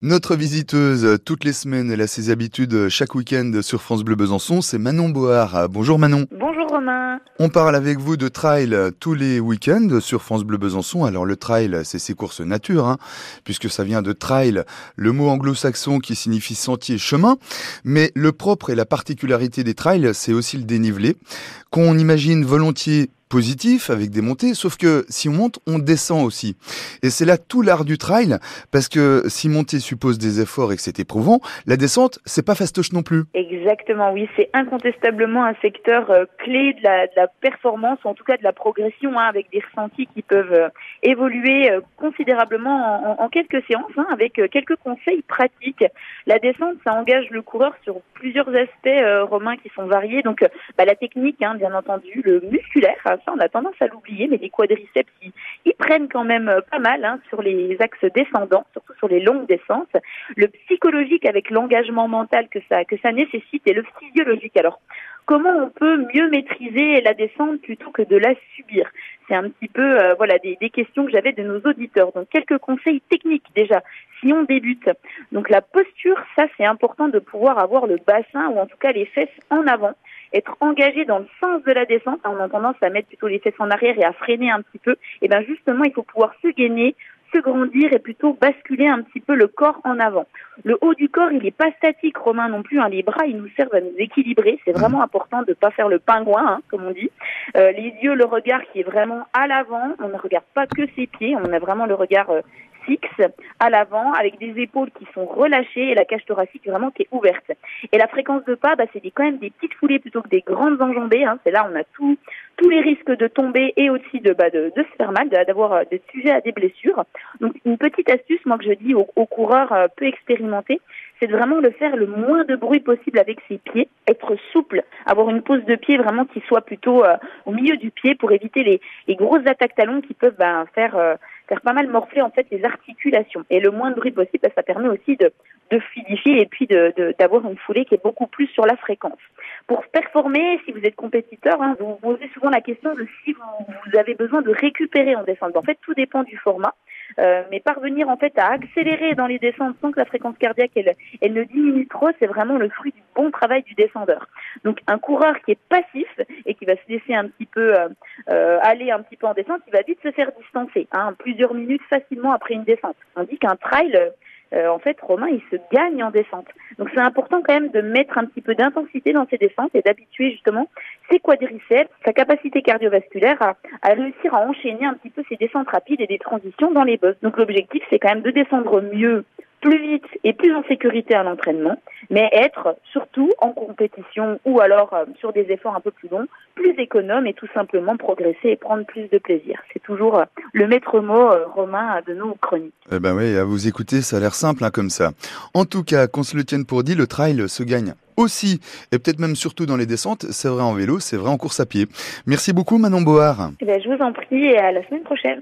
Notre visiteuse, toutes les semaines, elle a ses habitudes chaque week-end sur France Bleu Besançon, c'est Manon Board. Bonjour Manon. Bonjour Romain. On parle avec vous de trail tous les week-ends sur France Bleu Besançon. Alors le trail, c'est ses courses nature, hein, puisque ça vient de trail, le mot anglo-saxon qui signifie sentier, chemin. Mais le propre et la particularité des trails, c'est aussi le dénivelé, qu'on imagine volontiers positif avec des montées, sauf que si on monte, on descend aussi. Et c'est là tout l'art du trail, parce que si monter suppose des efforts et que c'est éprouvant, la descente, c'est pas fastoche non plus. Exactement, oui, c'est incontestablement un secteur euh, clé de la, de la, performance, en tout cas de la progression, hein, avec des ressentis qui peuvent euh, évoluer euh, considérablement en, en, quelques séances, hein, avec quelques conseils pratiques. La descente, ça engage le coureur sur plusieurs aspects romains qui sont variés, donc bah, la technique, hein, bien entendu, le musculaire, ça, on a tendance à l'oublier, mais les quadriceps, ils, prennent quand même euh, pas mal hein, sur les axes descendants, surtout sur les longues descentes. Le psychologique avec l'engagement mental que ça, que ça nécessite et le physiologique. Alors, comment on peut mieux maîtriser la descente plutôt que de la subir? C'est un petit peu euh, voilà des, des questions que j'avais de nos auditeurs. Donc quelques conseils techniques déjà si on débute. Donc la posture, ça c'est important de pouvoir avoir le bassin ou en tout cas les fesses en avant être engagé dans le sens de la descente, on a tendance à mettre plutôt les fesses en arrière et à freiner un petit peu, et bien justement, il faut pouvoir se gainer, se grandir et plutôt basculer un petit peu le corps en avant. Le haut du corps, il n'est pas statique, Romain non plus. Hein. Les bras, ils nous servent à nous équilibrer. C'est vraiment important de ne pas faire le pingouin, hein, comme on dit. Euh, les yeux, le regard qui est vraiment à l'avant. On ne regarde pas que ses pieds. On a vraiment le regard euh, fixe à l'avant avec des épaules qui sont relâchées et la cage thoracique vraiment qui est ouverte. Et la fréquence de pas, bah, c'est quand même des petites foulées plutôt que des grandes enjambées. Hein. C'est là on a tout, tous les risques de tomber et aussi de, bah, de, se faire mal, d'avoir euh, des sujets à des blessures. Donc une petite astuce, moi que je dis aux, coureurs euh, peu expérimentés, c'est vraiment le faire le moins de bruit possible avec ses pieds, être souple, avoir une pose de pied vraiment qui soit plutôt euh, au milieu du pied pour éviter les, les grosses attaques talons qui peuvent bah, faire faire pas mal morfler en fait les articulations. Et le moins de bruit possible, bah, ça permet aussi de, de fluidifier et puis d'avoir de, une foulée qui est beaucoup plus sur la fréquence. Pour performer, si vous êtes compétiteur, hein, vous vous posez souvent la question de si vous, vous, avez besoin de récupérer en descente. En fait, tout dépend du format. Euh, mais parvenir en fait à accélérer dans les descentes sans que la fréquence cardiaque elle, elle ne diminue trop, c'est vraiment le fruit du bon travail du descendeur. Donc un coureur qui est passif et qui va se laisser un petit peu euh, euh, aller un petit peu en descente, il va vite se faire distancer, hein, plusieurs minutes facilement après une descente. On dit qu'un trail euh, en fait, Romain, il se gagne en descente. Donc c'est important quand même de mettre un petit peu d'intensité dans ses descentes et d'habituer justement ses quadriceps, sa capacité cardiovasculaire à, à, réussir à enchaîner un petit peu ses descentes rapides et des transitions dans les bosses. Donc l'objectif, c'est quand même de descendre mieux plus vite et plus en sécurité à l'entraînement, mais être surtout en compétition ou alors euh, sur des efforts un peu plus longs, plus économe et tout simplement progresser et prendre plus de plaisir. C'est toujours euh, le maître mot euh, romain de nos chroniques. Eh ben oui, à vous écouter, ça a l'air simple hein, comme ça. En tout cas, qu'on se le tienne pour dit, le trail se gagne aussi, et peut-être même surtout dans les descentes, c'est vrai en vélo, c'est vrai en course à pied. Merci beaucoup Manon Board. Eh ben, je vous en prie et à la semaine prochaine.